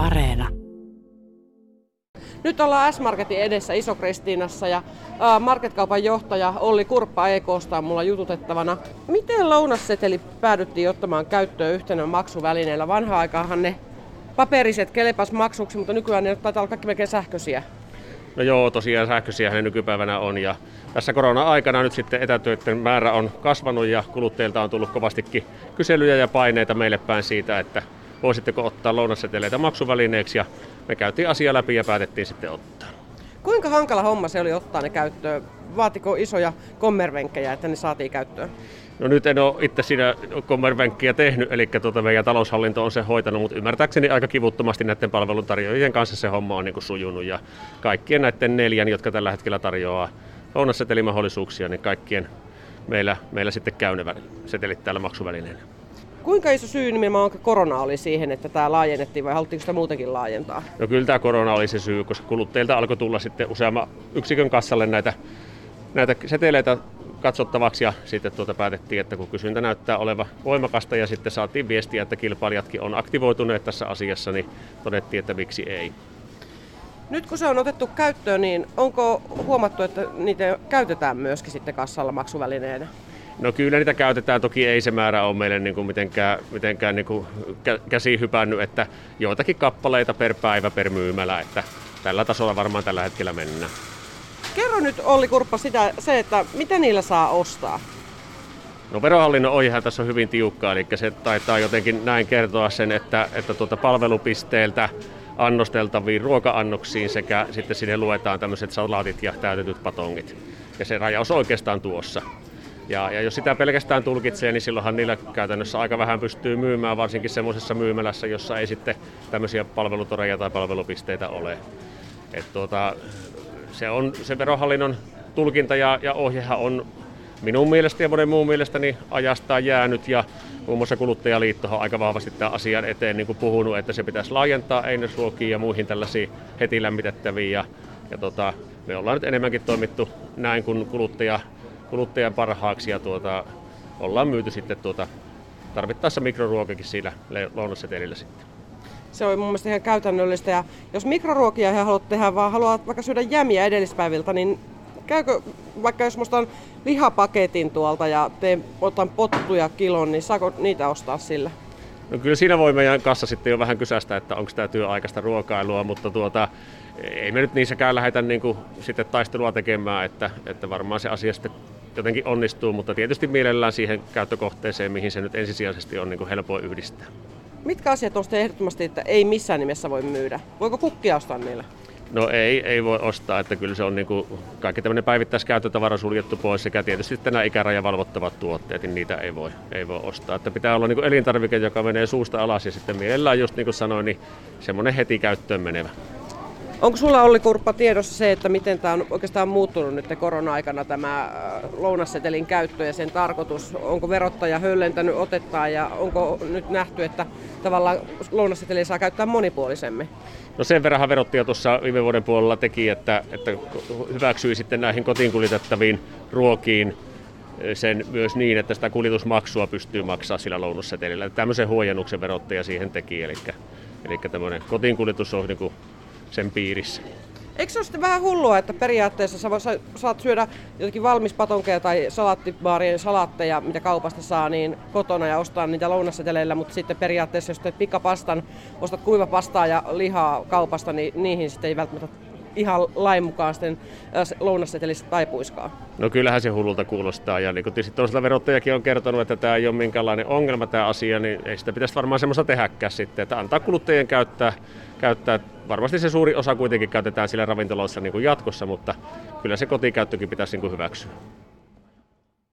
Areena. Nyt ollaan S-Marketin edessä Iso-Kristiinassa ja Marketkaupan johtaja Olli Kurppa EKsta on mulla jututettavana. Miten lounasseteli päädyttiin ottamaan käyttöön yhtenä maksuvälineellä? Vanha aikaahan ne paperiset kelepas maksuksi, mutta nykyään ne taitaa olla kaikki melkein sähköisiä. No joo, tosiaan sähköisiä ne nykypäivänä on ja tässä korona-aikana nyt sitten etätyöiden määrä on kasvanut ja kuluttajilta on tullut kovastikin kyselyjä ja paineita meille päin siitä, että voisitteko ottaa lounasseteleitä maksuvälineeksi ja me käytiin asia läpi ja päätettiin sitten ottaa. Kuinka hankala homma se oli ottaa ne käyttöön? Vaatiko isoja kommervenkkejä, että ne saatiin käyttöön? No nyt en ole itse siinä kommervenkkiä tehnyt, eli tuota meidän taloushallinto on se hoitanut, mutta ymmärtääkseni aika kivuttomasti näiden palveluntarjoajien kanssa se homma on niin kuin sujunut ja kaikkien näiden neljän, jotka tällä hetkellä tarjoaa lounassetelimahdollisuuksia, niin kaikkien meillä, meillä sitten käy ne setelit täällä maksuvälineenä. Kuinka iso syy nimenomaan korona oli siihen, että tämä laajennettiin vai haluttiinko sitä muutenkin laajentaa? No kyllä tämä korona oli se syy, koska kuluttajilta alkoi tulla sitten useamman yksikön kassalle näitä, näitä seteleitä katsottavaksi ja sitten tuota päätettiin, että kun kysyntä näyttää olevan voimakasta ja sitten saatiin viestiä, että kilpailijatkin on aktivoituneet tässä asiassa, niin todettiin, että miksi ei. Nyt kun se on otettu käyttöön, niin onko huomattu, että niitä käytetään myöskin sitten kassalla maksuvälineenä? No kyllä niitä käytetään, toki ei se määrä ole meille niin kuin mitenkään, mitenkään niin kuin käsi hypännyt, että joitakin kappaleita per päivä per myymälä, että tällä tasolla varmaan tällä hetkellä mennään. Kerro nyt Olli Kurppa sitä, se, että mitä niillä saa ostaa? No verohallinnon ohjehan tässä on hyvin tiukka, eli se taitaa jotenkin näin kertoa sen, että, että tuota palvelupisteeltä annosteltaviin ruoka-annoksiin sekä sitten sinne luetaan tämmöiset salaatit ja täytetyt patongit. Ja se rajaus on oikeastaan tuossa. Ja, ja jos sitä pelkästään tulkitsee, niin silloinhan niillä käytännössä aika vähän pystyy myymään, varsinkin semmoisessa myymälässä, jossa ei sitten tämmöisiä palvelutoreja tai palvelupisteitä ole. Et tuota, se on se verohallinnon tulkinta ja, ja ohjehan on minun mielestä ja monen muun mielestä niin ajastaan jäänyt ja muun muassa kuluttajaliitto on aika vahvasti tämän asian eteen niin kuin puhunut, että se pitäisi laajentaa einesruokiin ja muihin tällaisiin heti lämmitettäviin ja, ja tota, me ollaan nyt enemmänkin toimittu näin kuin kuluttaja, kuluttajan parhaaksi ja tuota, ollaan myyty sitten tuota, tarvittaessa mikroruokakin siinä lounassetelillä sitten. Se on mun mielestä ihan käytännöllistä. Ja jos mikroruokia ihan haluat tehdä, vaan haluat vaikka syödä jämiä edellispäiviltä, niin käykö, vaikka jos musta on lihapaketin tuolta ja teen, otan pottuja kilon, niin saako niitä ostaa sillä? No kyllä siinä voi meidän kanssa sitten jo vähän kysästä, että onko tämä työaikaista ruokailua, mutta tuota, ei me nyt niissäkään lähdetä niin kuin sitten taistelua tekemään, että, että varmaan se asia sitten jotenkin onnistuu, mutta tietysti mielellään siihen käyttökohteeseen, mihin se nyt ensisijaisesti on niin kuin yhdistää. Mitkä asiat on ehdottomasti, että ei missään nimessä voi myydä? Voiko kukkia ostaa niillä? No ei, ei voi ostaa, että kyllä se on niin kuin kaikki tämmöinen päivittäiskäyttötavara suljettu pois sekä tietysti sitten nämä ikäraja valvottavat tuotteet, niin niitä ei voi, ei voi ostaa. Että pitää olla niin kuin elintarvike, joka menee suusta alas ja sitten mielellään just niin kuin sanoin, niin semmoinen heti käyttöön menevä. Onko sulla Olli Kurppa tiedossa se, että miten tämä on oikeastaan muuttunut nyt korona-aikana tämä äh, lounassetelin käyttö ja sen tarkoitus? Onko verottaja höllentänyt otettaan ja onko nyt nähty, että tavallaan lounasseteli saa käyttää monipuolisemmin? No sen verran verottaja tuossa viime vuoden puolella teki, että, että hyväksyi sitten näihin kotiin kuljetettaviin ruokiin sen myös niin, että sitä kuljetusmaksua pystyy maksaa sillä lounassetelillä. Tämmöisen huojennuksen verottaja siihen teki, eli, eli tämmöinen kotiin kuljetus on niin sen piirissä. Eikö se ole sitten vähän hullua, että periaatteessa sä saat syödä jotakin valmis patonkeja tai salaattibaarien salaatteja, mitä kaupasta saa, niin kotona ja ostaa niitä lounasseteleillä, mutta sitten periaatteessa jos teet pikapastan, ostat kuivapastaa ja lihaa kaupasta, niin niihin sitten ei välttämättä ihan lain mukaan sitten äh, lounassetelissä taipuiskaan. No kyllähän se hullulta kuulostaa ja niin kuin toisaalta verottajakin on kertonut, että tämä ei ole minkäänlainen ongelma tämä asia, niin ei sitä pitäisi varmaan semmoista tehdäkään sitten, että antaa kuluttajien käyttää, käyttää. Varmasti se suuri osa kuitenkin käytetään sillä ravintoloissa niin kuin jatkossa, mutta kyllä se kotikäyttökin pitäisi niin kuin hyväksyä.